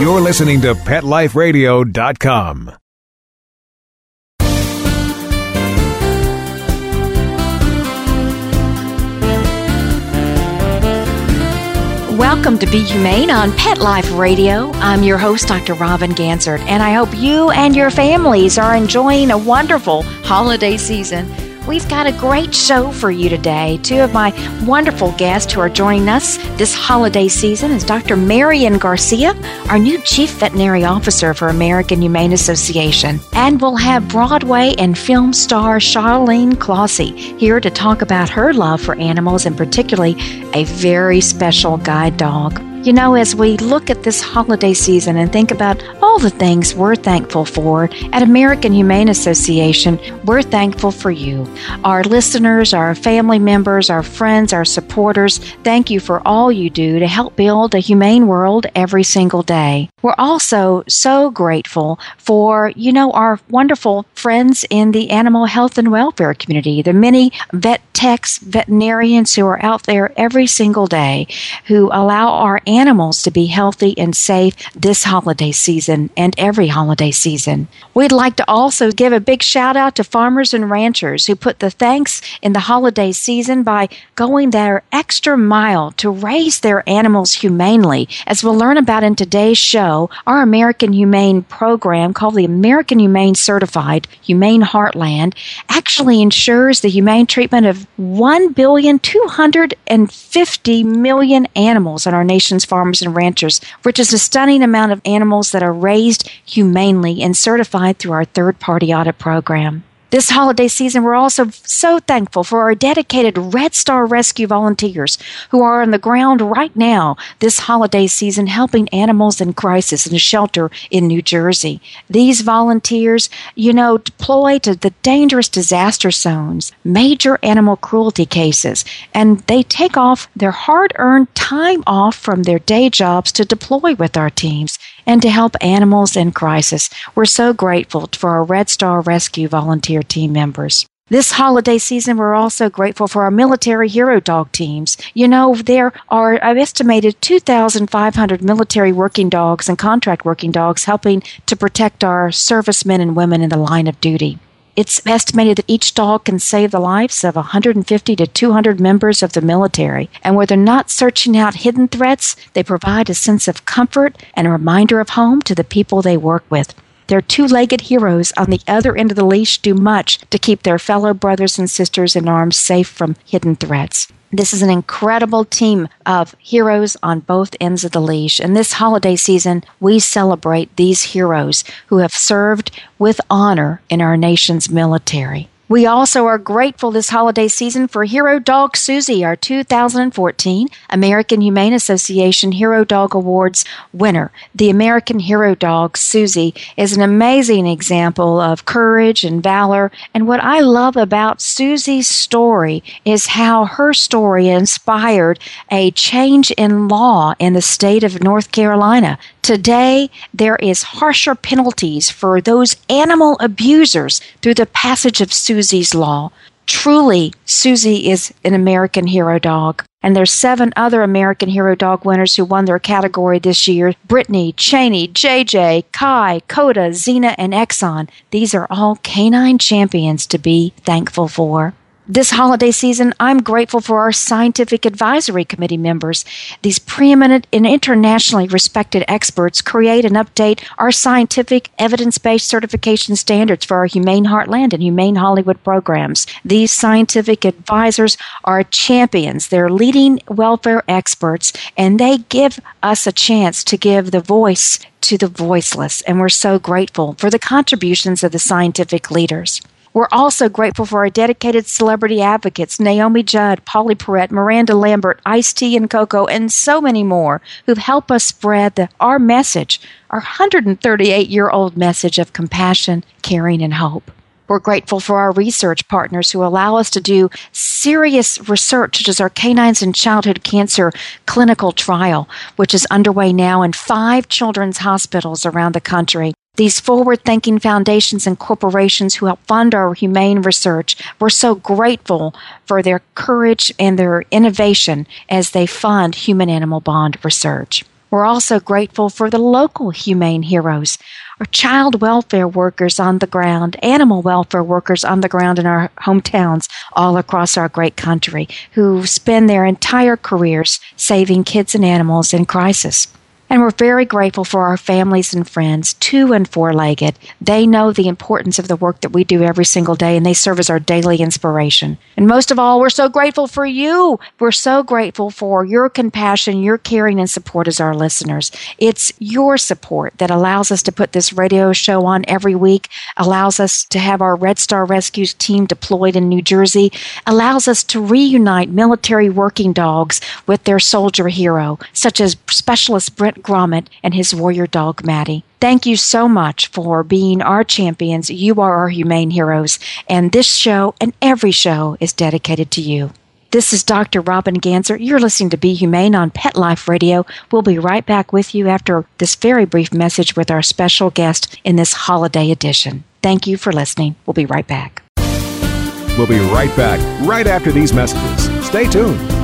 You're listening to PetLifeRadio.com. Welcome to Be Humane on Pet Life Radio. I'm your host, Dr. Robin Ganzert, and I hope you and your families are enjoying a wonderful holiday season. We've got a great show for you today. Two of my wonderful guests who are joining us this holiday season is Dr. Marian Garcia, our new Chief Veterinary Officer for American Humane Association. And we'll have Broadway and film star Charlene Clossy here to talk about her love for animals and particularly a very special guide dog. You know, as we look at this holiday season and think about all the things we're thankful for at American Humane Association, we're thankful for you. Our listeners, our family members, our friends, our supporters, thank you for all you do to help build a humane world every single day. We're also so grateful for, you know, our wonderful friends in the animal health and welfare community, the many vet techs, veterinarians who are out there every single day who allow our animals to be healthy and safe this holiday season and every holiday season. We'd like to also give a big shout out to farmers and ranchers who put the thanks in the holiday season by going their extra mile to raise their animals humanely. As we'll learn about in today's show, our American Humane program called the American Humane Certified Humane Heartland actually ensures the humane treatment of 1,250 million animals on our nation's farmers and ranchers, which is a stunning amount of animals that are raised humanely and certified through our third party audit program. This holiday season, we're also so thankful for our dedicated Red Star Rescue volunteers who are on the ground right now this holiday season helping animals in crisis in a shelter in New Jersey. These volunteers, you know, deploy to the dangerous disaster zones, major animal cruelty cases, and they take off their hard earned time off from their day jobs to deploy with our teams and to help animals in crisis. We're so grateful for our Red Star Rescue volunteer team members. This holiday season, we're also grateful for our military hero dog teams. You know, there are I've estimated 2,500 military working dogs and contract working dogs helping to protect our servicemen and women in the line of duty. It's estimated that each dog can save the lives of 150 to 200 members of the military. And where they're not searching out hidden threats, they provide a sense of comfort and a reminder of home to the people they work with. Their two legged heroes on the other end of the leash do much to keep their fellow brothers and sisters in arms safe from hidden threats. This is an incredible team of heroes on both ends of the leash. And this holiday season, we celebrate these heroes who have served with honor in our nation's military. We also are grateful this holiday season for Hero Dog Susie, our 2014 American Humane Association Hero Dog Awards winner. The American Hero Dog Susie is an amazing example of courage and valor. And what I love about Susie's story is how her story inspired a change in law in the state of North Carolina. Today, there is harsher penalties for those animal abusers through the passage of Susie's Law. Truly, Susie is an American hero dog. And there's seven other American Hero Dog winners who won their category this year. Brittany, Cheney, JJ, Kai, Coda, Xena, and Exxon. These are all canine champions to be thankful for. This holiday season, I'm grateful for our scientific advisory committee members. These preeminent and internationally respected experts create and update our scientific evidence based certification standards for our Humane Heartland and Humane Hollywood programs. These scientific advisors are champions. They're leading welfare experts, and they give us a chance to give the voice to the voiceless. And we're so grateful for the contributions of the scientific leaders. We're also grateful for our dedicated celebrity advocates, Naomi Judd, Pauley Perrette, Miranda Lambert, Ice T and Coco, and so many more who've helped us spread the, our message, our 138 year old message of compassion, caring, and hope. We're grateful for our research partners who allow us to do serious research, such as our Canines and Childhood Cancer clinical trial, which is underway now in five children's hospitals around the country. These forward thinking foundations and corporations who help fund our humane research, we're so grateful for their courage and their innovation as they fund human animal bond research. We're also grateful for the local humane heroes our child welfare workers on the ground, animal welfare workers on the ground in our hometowns all across our great country who spend their entire careers saving kids and animals in crisis. And we're very grateful for our families and friends, two and four legged. They know the importance of the work that we do every single day, and they serve as our daily inspiration. And most of all, we're so grateful for you. We're so grateful for your compassion, your caring, and support as our listeners. It's your support that allows us to put this radio show on every week, allows us to have our Red Star Rescues team deployed in New Jersey, allows us to reunite military working dogs with their soldier hero, such as Specialist Brent Grommet and his warrior dog, Matty. Thank you so much for being our champions. You are our humane heroes, and this show and every show is dedicated to you. This is Dr. Robin Ganser. You're listening to Be Humane on Pet Life Radio. We'll be right back with you after this very brief message with our special guest in this holiday edition. Thank you for listening. We'll be right back. We'll be right back right after these messages. Stay tuned.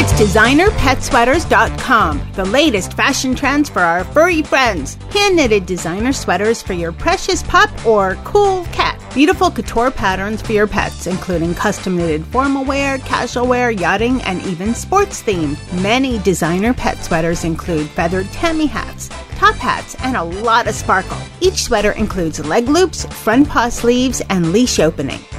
It's designerpetsweaters.com, the latest fashion trends for our furry friends. Hand knitted designer sweaters for your precious pup or cool cat. Beautiful couture patterns for your pets, including custom knitted formal wear, casual wear, yachting, and even sports themed. Many designer pet sweaters include feathered tammy hats, top hats, and a lot of sparkle. Each sweater includes leg loops, front paw sleeves, and leash opening.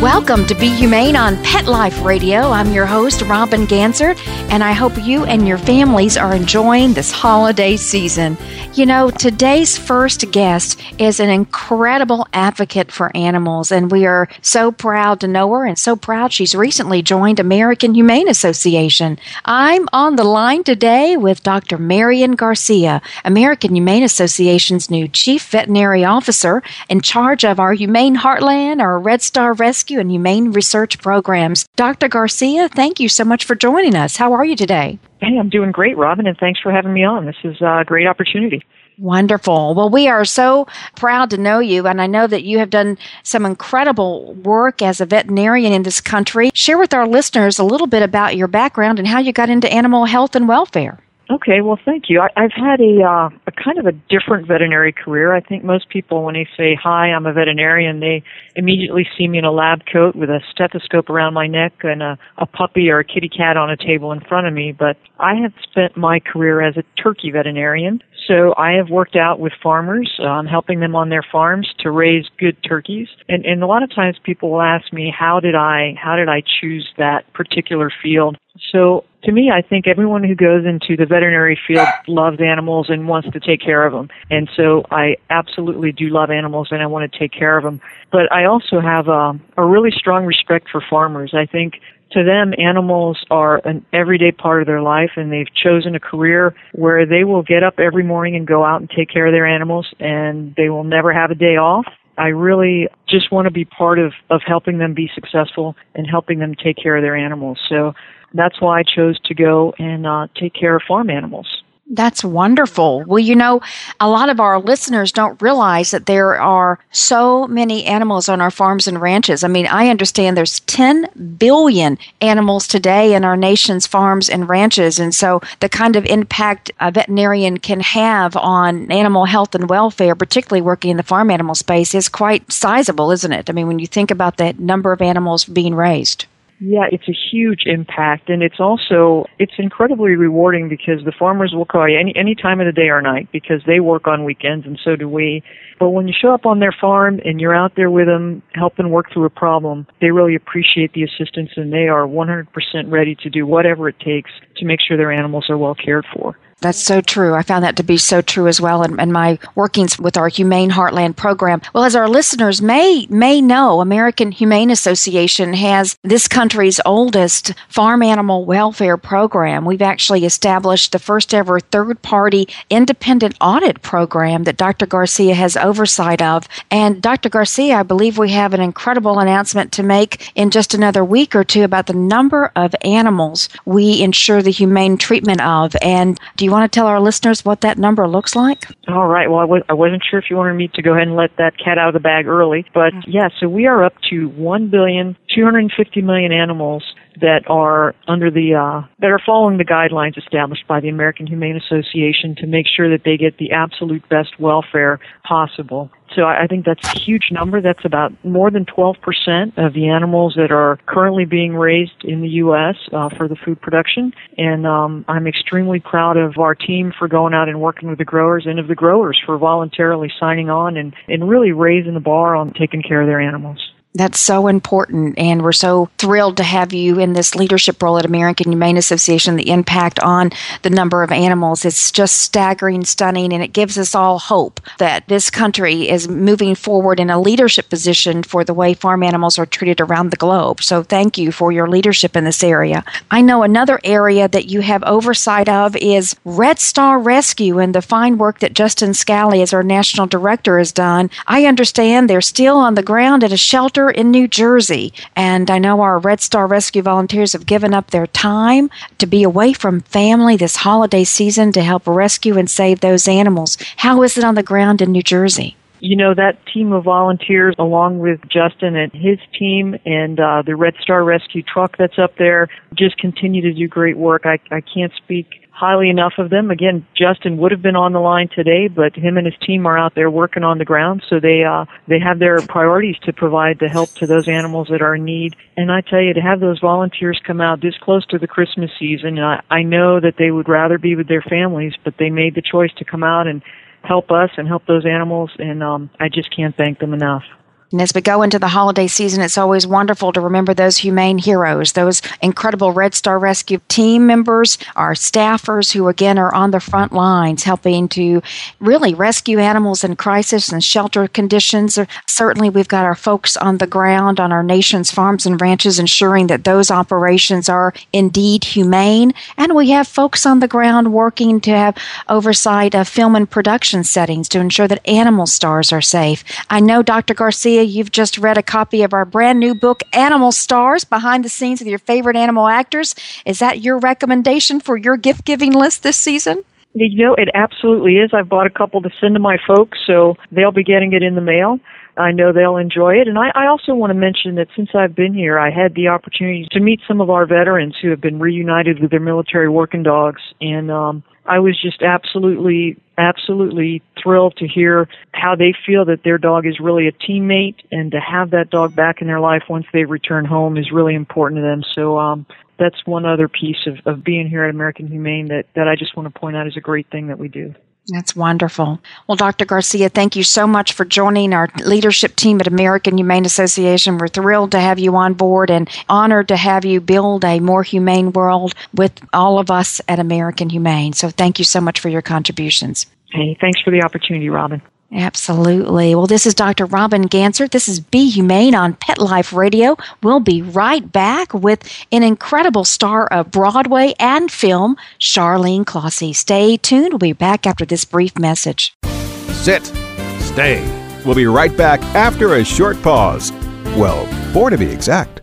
Welcome to Be Humane on Pet Life Radio. I'm your host, Robin Ganser, and I hope you and your families are enjoying this holiday season. You know, today's first guest is an incredible advocate for animals, and we are so proud to know her and so proud she's recently joined American Humane Association. I'm on the line today with Dr. Marian Garcia, American Humane Association's new Chief Veterinary Officer in charge of our Humane Heartland, our Red Star Rescue Rescue and Humane Research programs. Dr. Garcia, thank you so much for joining us. How are you today? Hey, I'm doing great, Robin, and thanks for having me on. This is a great opportunity. Wonderful. Well, we are so proud to know you, and I know that you have done some incredible work as a veterinarian in this country. Share with our listeners a little bit about your background and how you got into animal health and welfare. Okay, well, thank you. I, I've had a uh, a kind of a different veterinary career. I think most people, when they say hi, I'm a veterinarian, they immediately see me in a lab coat with a stethoscope around my neck and a, a puppy or a kitty cat on a table in front of me. But I have spent my career as a turkey veterinarian. So I have worked out with farmers, um, helping them on their farms to raise good turkeys. And, and a lot of times people will ask me, how did I, how did I choose that particular field? So to me, I think everyone who goes into the veterinary field loves animals and wants to take care of them. And so I absolutely do love animals and I want to take care of them. But I also have a, a really strong respect for farmers. I think to them, animals are an everyday part of their life and they've chosen a career where they will get up every morning and go out and take care of their animals and they will never have a day off. I really just want to be part of, of helping them be successful and helping them take care of their animals. So that's why I chose to go and uh, take care of farm animals. That's wonderful. Well, you know, a lot of our listeners don't realize that there are so many animals on our farms and ranches. I mean, I understand there's 10 billion animals today in our nation's farms and ranches. And so the kind of impact a veterinarian can have on animal health and welfare, particularly working in the farm animal space, is quite sizable, isn't it? I mean, when you think about the number of animals being raised. Yeah, it's a huge impact and it's also it's incredibly rewarding because the farmers will call you any any time of the day or night because they work on weekends and so do we. But when you show up on their farm and you're out there with them helping work through a problem, they really appreciate the assistance and they are 100% ready to do whatever it takes to make sure their animals are well cared for. That's so true. I found that to be so true as well in, in, my workings with our Humane Heartland program. Well, as our listeners may may know, American Humane Association has this country's oldest farm animal welfare program. We've actually established the first ever third party independent audit program that Dr. Garcia has oversight of. And Dr. Garcia, I believe we have an incredible announcement to make in just another week or two about the number of animals we ensure the humane treatment of. And do you you want to tell our listeners what that number looks like? All right. Well, I w- I wasn't sure if you wanted me to go ahead and let that cat out of the bag early, but mm. yeah, so we are up to one billion two hundred fifty million animals that are under the uh, that are following the guidelines established by the American Humane Association to make sure that they get the absolute best welfare possible. So I think that's a huge number. That's about more than 12% of the animals that are currently being raised in the U.S. Uh, for the food production. And um, I'm extremely proud of our team for going out and working with the growers and of the growers for voluntarily signing on and, and really raising the bar on taking care of their animals. That's so important. And we're so thrilled to have you in this leadership role at American Humane Association. The impact on the number of animals is just staggering, stunning, and it gives us all hope that this country is moving forward in a leadership position for the way farm animals are treated around the globe. So thank you for your leadership in this area. I know another area that you have oversight of is Red Star Rescue and the fine work that Justin Scally, as our national director, has done. I understand they're still on the ground at a shelter shelter in New Jersey. And I know our Red Star Rescue volunteers have given up their time to be away from family this holiday season to help rescue and save those animals. How is it on the ground in New Jersey? you know that team of volunteers along with justin and his team and uh, the red star rescue truck that's up there just continue to do great work i, I can't speak highly enough of them. Again, Justin would have been on the line today, but him and his team are out there working on the ground, so they uh, they have their priorities to provide the help to those animals that are in need. And I tell you, to have those volunteers come out this close to the Christmas season, I, I know that they would rather be with their families, but they made the choice to come out and help us and help those animals, and um, I just can't thank them enough. And as we go into the holiday season, it's always wonderful to remember those humane heroes, those incredible Red Star Rescue team members, our staffers who again are on the front lines helping to really rescue animals in crisis and shelter conditions. Certainly, we've got our folks on the ground on our nation's farms and ranches ensuring that those operations are indeed humane. And we have folks on the ground working to have oversight of film and production settings to ensure that animal stars are safe. I know Dr. Garcia you've just read a copy of our brand new book, Animal Stars Behind the Scenes with Your Favorite Animal Actors. Is that your recommendation for your gift giving list this season? You know, it absolutely is. I've bought a couple to send to my folks, so they'll be getting it in the mail. I know they'll enjoy it. And I, I also want to mention that since I've been here, I had the opportunity to meet some of our veterans who have been reunited with their military working dogs. And um, I was just absolutely, absolutely thrilled to hear how they feel that their dog is really a teammate and to have that dog back in their life once they return home is really important to them. So, um, that's one other piece of, of being here at American Humane that, that I just want to point out is a great thing that we do. That's wonderful. Well, Dr. Garcia, thank you so much for joining our leadership team at American Humane Association. We're thrilled to have you on board and honored to have you build a more humane world with all of us at American Humane. So thank you so much for your contributions. Hey, thanks for the opportunity, Robin. Absolutely. Well, this is Dr. Robin Ganser. This is Be Humane on Pet Life Radio. We'll be right back with an incredible star of Broadway and film, Charlene Clossy. Stay tuned. We'll be back after this brief message. Sit. Stay. We'll be right back after a short pause. Well, four to be exact.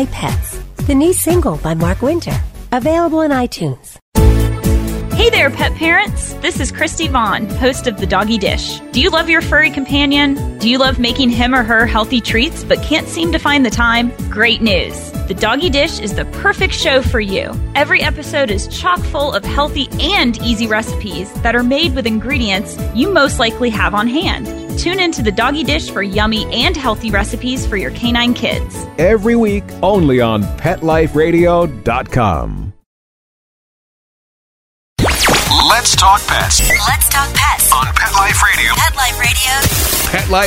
Like Pets, the new single by Mark Winter, available in iTunes. Hey there, pet parents! This is Christy Vaughn, host of The Doggy Dish. Do you love your furry companion? Do you love making him or her healthy treats but can't seem to find the time? Great news! The Doggy Dish is the perfect show for you. Every episode is chock full of healthy and easy recipes that are made with ingredients you most likely have on hand. Tune into The Doggy Dish for yummy and healthy recipes for your canine kids. Every week, only on PetLifeRadio.com. Let's talk pets Let's talk pets on Pet Life Radio. Pet Life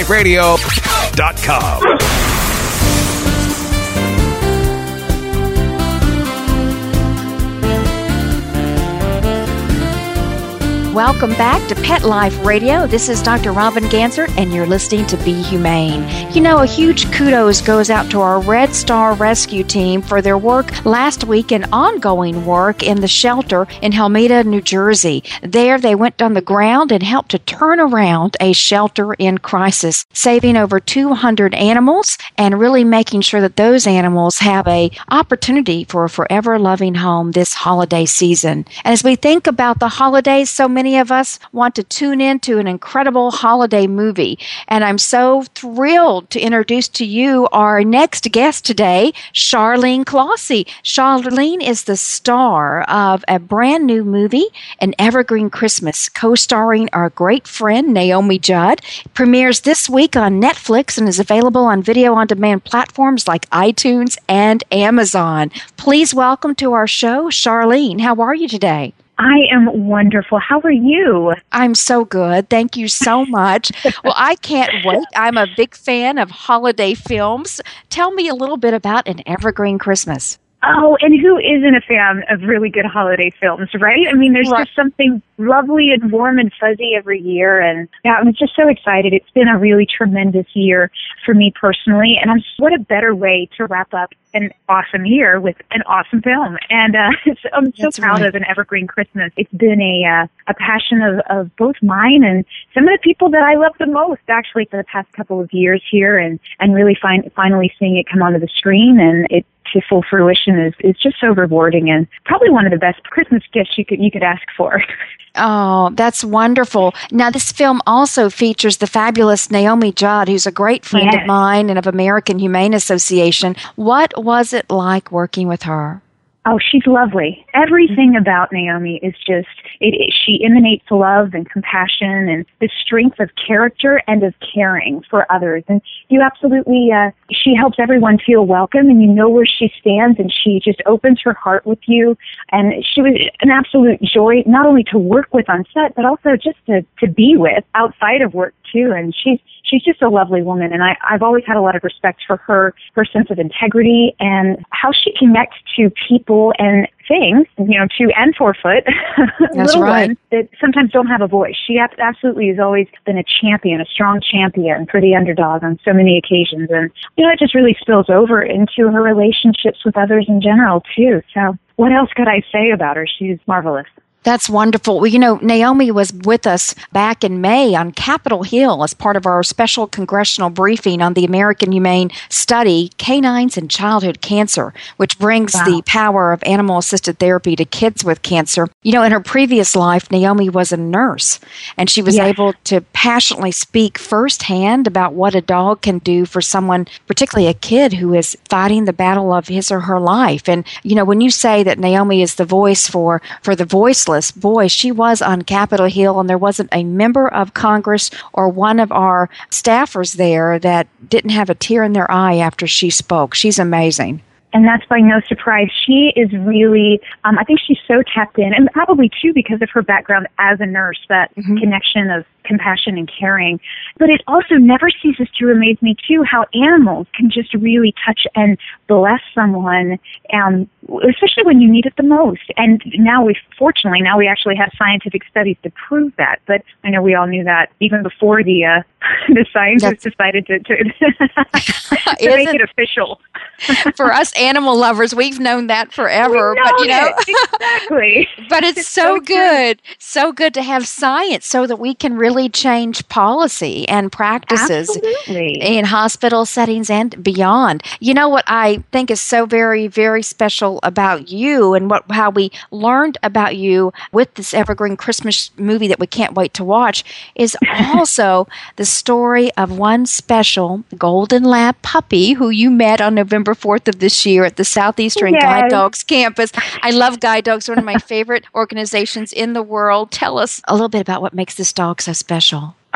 Radio. PetLifeRadio.com. Welcome back to Pet Life Radio. This is Dr. Robin Ganzert, and you're listening to Be Humane. You know, a huge kudos goes out to our Red Star Rescue Team for their work last week and ongoing work in the shelter in Helmetta, New Jersey. There, they went on the ground and helped to turn around a shelter in crisis, saving over 200 animals and really making sure that those animals have a opportunity for a forever loving home this holiday season. And as we think about the holidays, so many of us want to tune in to an incredible holiday movie. And I'm so thrilled to introduce to you our next guest today, Charlene Clossy. Charlene is the star of a brand new movie, An Evergreen Christmas, co starring our great friend Naomi Judd. It premieres this week on Netflix and is available on video on demand platforms like iTunes and Amazon. Please welcome to our show, Charlene. How are you today? I am wonderful. How are you? I'm so good. Thank you so much. well, I can't wait. I'm a big fan of holiday films. Tell me a little bit about An Evergreen Christmas. Oh, and who isn't a fan of really good holiday films, right? I mean, there's Right. just something lovely and warm and fuzzy every year. And yeah, I'm just so excited. It's been a really tremendous year for me personally. And I'm, what a better way to wrap up an awesome year with an awesome film. And uh, I'm so That's proud right. of an Evergreen Christmas. It's been a, uh, a passion of, of both mine and some of the people that I love the most actually for the past couple of years here and, and really fin- finally seeing it come onto the screen and it to full fruition is, is just so rewarding and probably one of the best Christmas gifts you could you could ask for. Oh, that's wonderful. Now, this film also features the fabulous Naomi Judd, who's a great friend Yes. of mine and of American Humane Association. What was it like working with her? Oh, she's lovely. Everything about Naomi is just it, it. She emanates love and compassion and the strength of character and of caring for others. And you absolutely, uh, she helps everyone feel welcome, and you know where she stands, and she just opens her heart with you. And she was an absolute joy, not only to work with on set, but also just to to be with outside of work too. And she's she's just a lovely woman and I, I've always had a lot of respect for her, her sense of integrity and how she connects to people and things, you know, to and for foot, little right. ones that sometimes don't have a voice. She ab- absolutely has always been a champion, a strong champion for the underdog on so many occasions. And, you know, it just really spills over into her relationships with others in general too. So what else could I say about her? She's marvelous. That's wonderful. Well, you know, Naomi was with us back in May on Capitol Hill as part of our special congressional briefing on the American Humane Study, Canines and Childhood Cancer, which brings Wow. the power of animal assisted therapy to kids with cancer. You know, in her previous life, Naomi was a nurse, and she was Yes. able to passionately speak firsthand about what a dog can do for someone, particularly a kid who is fighting the battle of his or her life. And, you know, when you say that Naomi is the voice for, for the voiceless, boy, she was on Capitol Hill, and there wasn't a member of Congress or one of our staffers there that didn't have a tear in their eye after she spoke. She's amazing. and that's by no surprise. She is really, um, I think she's so tapped in, and probably too because of her background as a nurse, that connection of compassion and caring. But it also never ceases to amaze me too how animals can just really touch and bless someone, um, especially when you need it the most. And now we, fortunately, now we actually have scientific studies to prove that. But I know we all knew that even before the uh, the scientists decided to to, to make it official. for us animal lovers, we've known that forever. We but you know, know it. exactly. but it's, It's so, so true. good, so good to have science so that we can really really change policy and practices Absolutely. in hospital settings and beyond. You know what I think is so very, very special about you and what how we learned about you with this Evergreen Christmas movie that we can't wait to watch is also the story of one special golden lab puppy who you met on November 4th of this year at the Southeastern Yes. Guide Dogs campus. I love Guide Dogs, one of my favorite organizations in the world. Tell us a little bit about what makes this dog so special.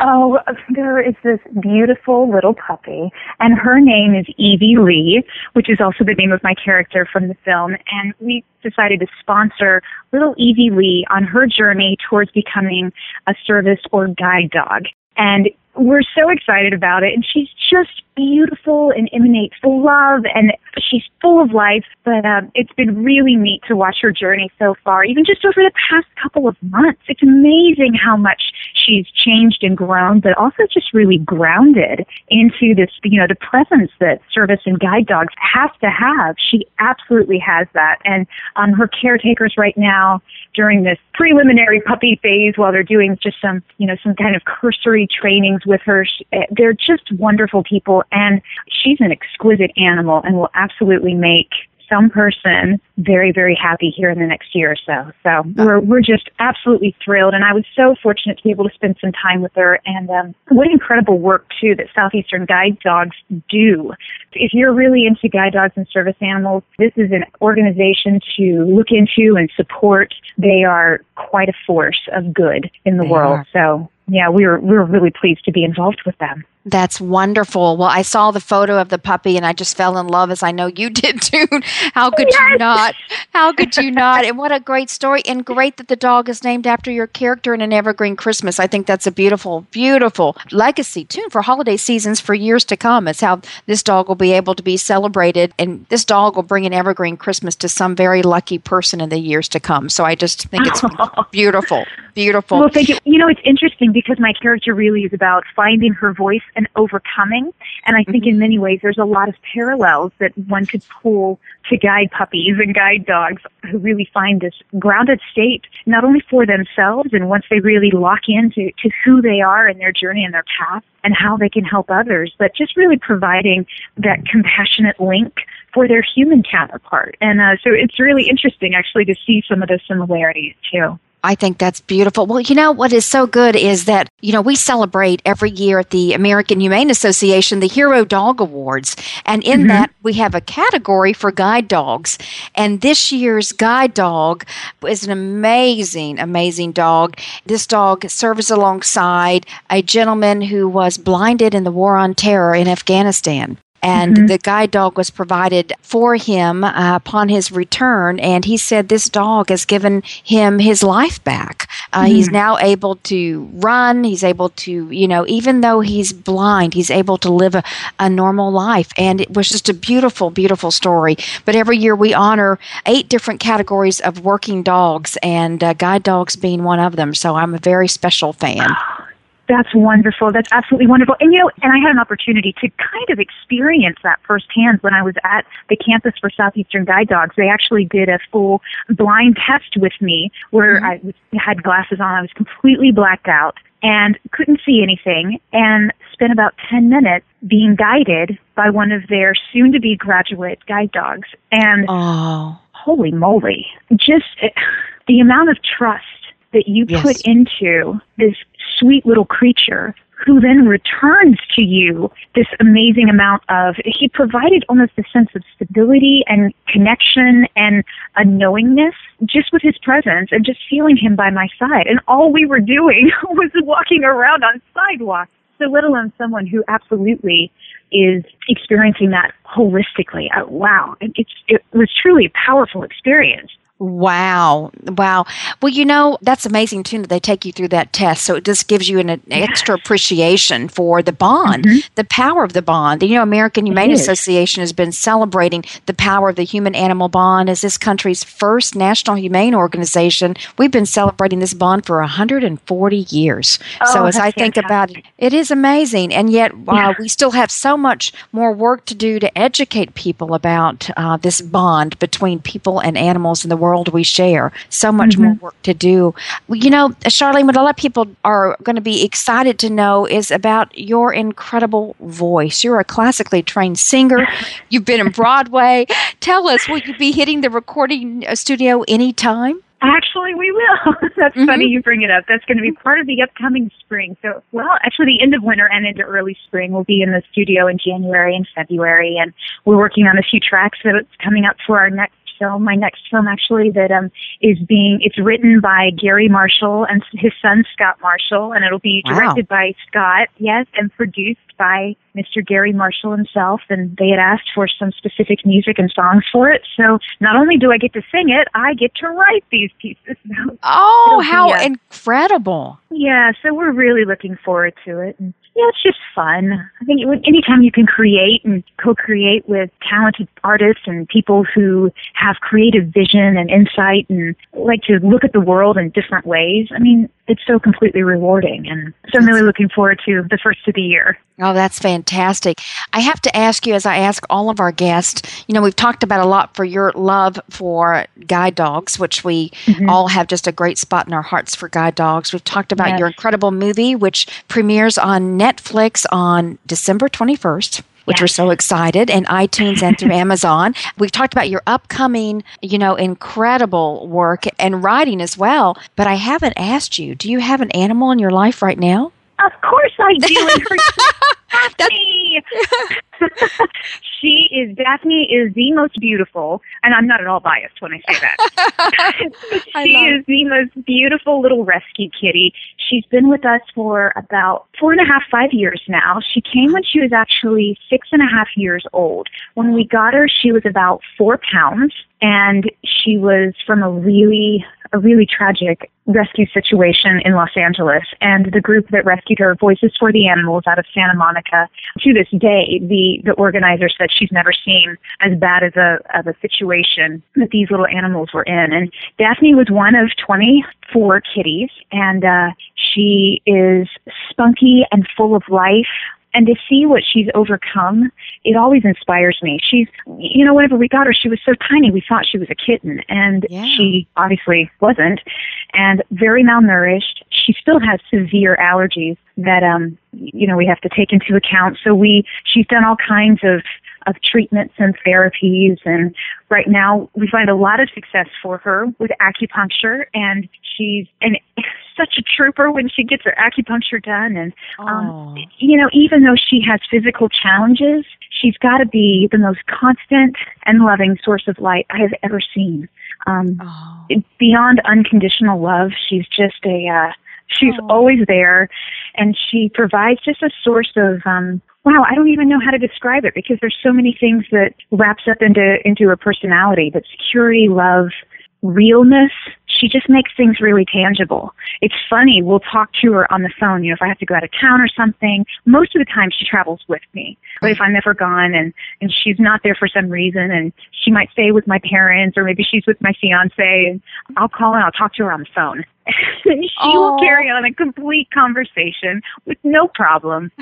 Oh, there is this beautiful little puppy, and her name is Evie Lee, which is also the name of my character from the film. And we decided to sponsor little Evie Lee on her journey towards becoming a service or guide dog. And we're so excited about it. And she's just beautiful and emanates love, and she's full of life. But um, it's been really neat to watch her journey so far, even just over the past couple of months. It's amazing how much she's changed and grown, but also just really grounded into this, you know, the presence that service and guide dogs have to have. She absolutely has that. And um, her caretakers right now during this preliminary puppy phase while they're doing just some, you know, some kind of cursory trainings with her, sh- eh, they're just wonderful people. And she's an exquisite animal and will absolutely make some person very, very happy here in the next year or so. So we're we're just absolutely thrilled, and I was so fortunate to be able to spend some time with her. And um, what incredible work too that Southeastern Guide Dogs do. If you're really into guide dogs and service animals, this is an organization to look into and support. They are quite a force of good in the They world. are. So yeah, we were we were really pleased to be involved with them. That's wonderful. Well, I saw the photo of the puppy and I just fell in love as I know you did too. How could you not? How could you not? And what a great story and great that the dog is named after your character in an evergreen Christmas. I think that's a beautiful, beautiful legacy too for holiday seasons for years to come. It's how this dog will be able to be celebrated and this dog will bring an evergreen Christmas to some very lucky person in the years to come. So I just think it's beautiful. Beautiful. Well, thank you. You know, it's interesting because my character really is about finding her voice and overcoming. And I think in many ways there's a lot of parallels that one could pull to guide puppies and guide dogs who really find this grounded state, not only for themselves and once they really lock into to who they are and their journey and their path and how they can help others, but just really providing that compassionate link for their human counterpart. And uh, so it's really interesting actually to see some of those similarities too. I think that's beautiful. Well, you know what is so good is that, you know, we celebrate every year at the American Humane Association the Hero Dog Awards. And in mm-hmm. that, we have a category for guide dogs. And this year's guide dog is an amazing, amazing dog. This dog serves alongside a gentleman who was blinded in the War on Terror in Afghanistan. And the guide dog was provided for him uh, upon his return. And he said this dog has given him his life back. Uh, He's now able to run. He's able to, you know, even though he's blind, he's able to live a, a normal life. And it was just a beautiful, beautiful story. But every year we honor eight different categories of working dogs, and uh, guide dogs being one of them. So I'm a very special fan. That's wonderful. That's absolutely wonderful. And you know, and I had an opportunity to kind of experience that firsthand when I was at the campus for Southeastern Guide Dogs. They actually did a full blind test with me where I had glasses on. I was completely blacked out and couldn't see anything and spent about 10 minutes being guided by one of their soon to be graduate guide dogs. And Oh, holy moly, just eh, the amount of trust that you Yes. put into this sweet little creature who then returns to you this amazing amount of he provided almost a sense of stability and connection and a knowingness just with his presence and just feeling him by my side and all we were doing was walking around on sidewalks so let alone someone who absolutely is experiencing that holistically. Uh, wow, it, it's it was truly a powerful experience. Wow. Wow. Well, you know, that's amazing too that they take you through that test. So it just gives you an, an extra appreciation for the bond, the power of the bond. You know, American Humane. Association has been celebrating the power of the human animal bond as this country's first national humane organization. We've been celebrating this bond for 140 years. so Oh, as I think about it, it is amazing. And yet, uh, we still have so much more work to do to educate people about uh, this bond between people and animals in the world world we share. So much Mm-hmm. more work to do. You know, Charlene, what a lot of people are going to be excited to know is about your incredible voice. You're a classically trained singer. You've been in Broadway. Tell us, will you be hitting the recording uh, studio anytime? Actually, we will. That's funny you bring it up. That's going to be part of the upcoming spring. So, well, actually, the end of winter and into early spring, we'll be in the studio in January and February, and we're working on a few tracks that's coming up for our next film. My next film, actually, that um is being it's written by Garry Marshall and his son Scott Marshall, and it'll be Wow. directed by Scott, yes, and produced by Mr. Garry Marshall himself. And they had asked for some specific music and songs for it. So not only do I get to sing it, I get to write these pieces. now. Oh, how uh, incredible. Yeah, so we're really looking forward to it. And yeah, it's just fun. I think anytime you can create and co-create with talented artists and people who have creative vision and insight and like to look at the world in different ways, I mean, it's so completely rewarding. And so I'm really looking forward to the first of the year. Oh, that's fantastic. I have to ask you, as I ask all of our guests, you know, we've talked about a lot for your love for guide dogs, which we mm-hmm. all have just a great spot in our hearts for guide dogs. We've talked about Yes. your incredible movie, which premieres on Netflix on December 21st. Which we're so excited, and iTunes and through Amazon. We've talked about your upcoming, you know, incredible work and writing as well. But I haven't asked you, do you have an animal in your life right now? Of course I do. And her Daphne. She is Daphne is the most beautiful, and I'm not at all biased when I say that. she is the most beautiful little rescue kitty. She's been with us for about four and a half, five years now. She came when she was actually six and a half years old. When we got her, she was about four pounds, and she was from a really a really tragic rescue situation in Los Angeles. And the group that rescued her, Voices for the Animals out of Santa Monica, to this day, the, the organizer said she's never seen as bad as a, of a situation that these little animals were in. And Daphne was one of 24 kitties, and uh, she is spunky and full of life. And to see what she's overcome, it always inspires me. She's, you know, whenever we got her, she was so tiny, we thought she was a kitten, and she obviously wasn't, and very malnourished. She still has severe allergies that, um, you know, we have to take into account. So we, she's done all kinds of of treatments and therapies and right now we find a lot of success for her with acupuncture and she's and such a trooper when she gets her acupuncture done. And um you know even though she has physical challenges she's got to be the most constant and loving source of light i have ever seen. Um beyond unconditional love she's just a uh she's always there. And she provides just a source of um wow i don't even know how to describe it because there's so many things that wraps up into into her personality but security love realness she just makes things really tangible. It's funny we'll talk to her on the phone you know if i have to go out of town or something. Most of the time she travels with me. But if i'm ever gone and and she's not there for some reason and she might stay with my parents or maybe she's with my fiance and i'll call and i'll talk to her on the phone. She will carry on a complete conversation with no problem.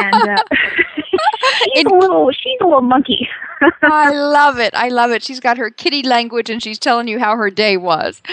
And uh, she's a little she's a little monkey. I love it. I love it. She's got her kitty language and she's telling you how her day was.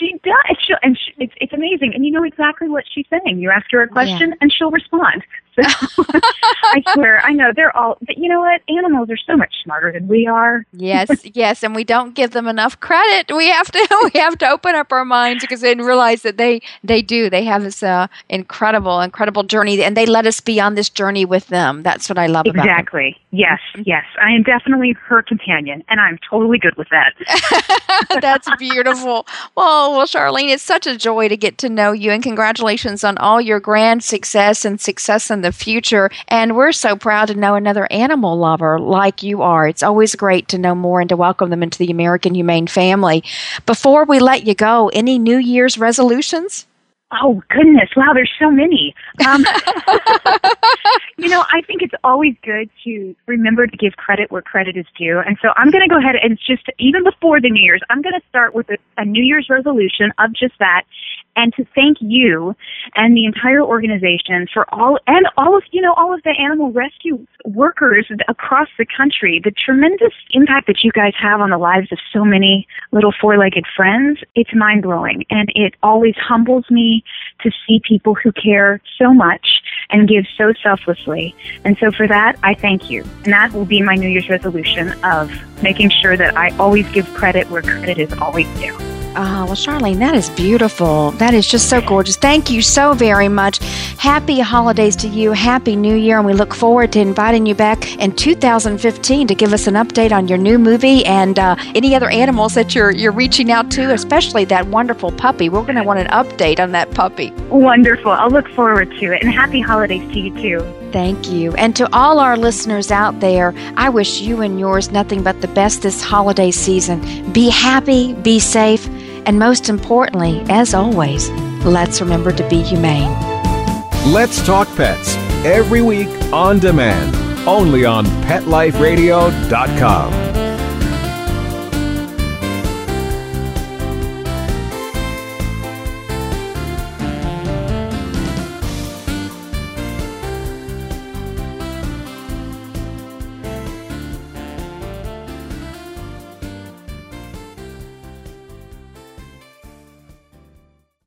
She does, she, and she, it's it's amazing. And you know exactly what she's saying. You ask her a question, and she'll respond. So I swear, I know they're all. But you know what? Animals are so much smarter than we are. Yes, yes, and we don't give them enough credit. We have to we have to open up our minds because they realize that they they do. They have this uh, incredible incredible journey, and they let us be on this journey with them. That's what I love. Exactly. Yes, yes. I am definitely her companion, and I'm totally good with that. That's beautiful. Well, well, Charlene, it's such a joy to get to know you, and congratulations on all your grand success and success in the future. And we're so proud to know another animal lover like you are. It's always great to know more and to welcome them into the American Humane family. Before we let you go, any New Year's resolutions? Oh goodness! Wow, there's so many. Um, you know, I think it's always good to remember to give credit where credit is due. And so I'm going to go ahead and just even before the New Year's, I'm going to start with a, a New Year's resolution of just that, and to thank you and the entire organization for all and all of you know all of the animal rescue workers across the country the tremendous impact that you guys have on the lives of so many little four-legged friends it's mind-blowing and it always humbles me to see people who care so much and give so selflessly. And so for that I thank you. And that will be my new year's resolution of making sure that I always give credit where credit is always due Oh, well, Charlene, that is beautiful. That is just so gorgeous. Thank you so very much. Happy holidays to you. Happy New Year. And we look forward to inviting you back in 2015 to give us an update on your new movie and uh, any other animals that you're, you're reaching out to, especially that wonderful puppy. We're going to want an update on that puppy. Wonderful. I'll look forward to it. And happy holidays to you, too. Thank you. And to all our listeners out there, I wish you and yours nothing but the best this holiday season. Be happy, be safe and most importantly, as always, let's remember to be humane. Let's Talk Pets every week on demand, only on PetLifeRadio.com.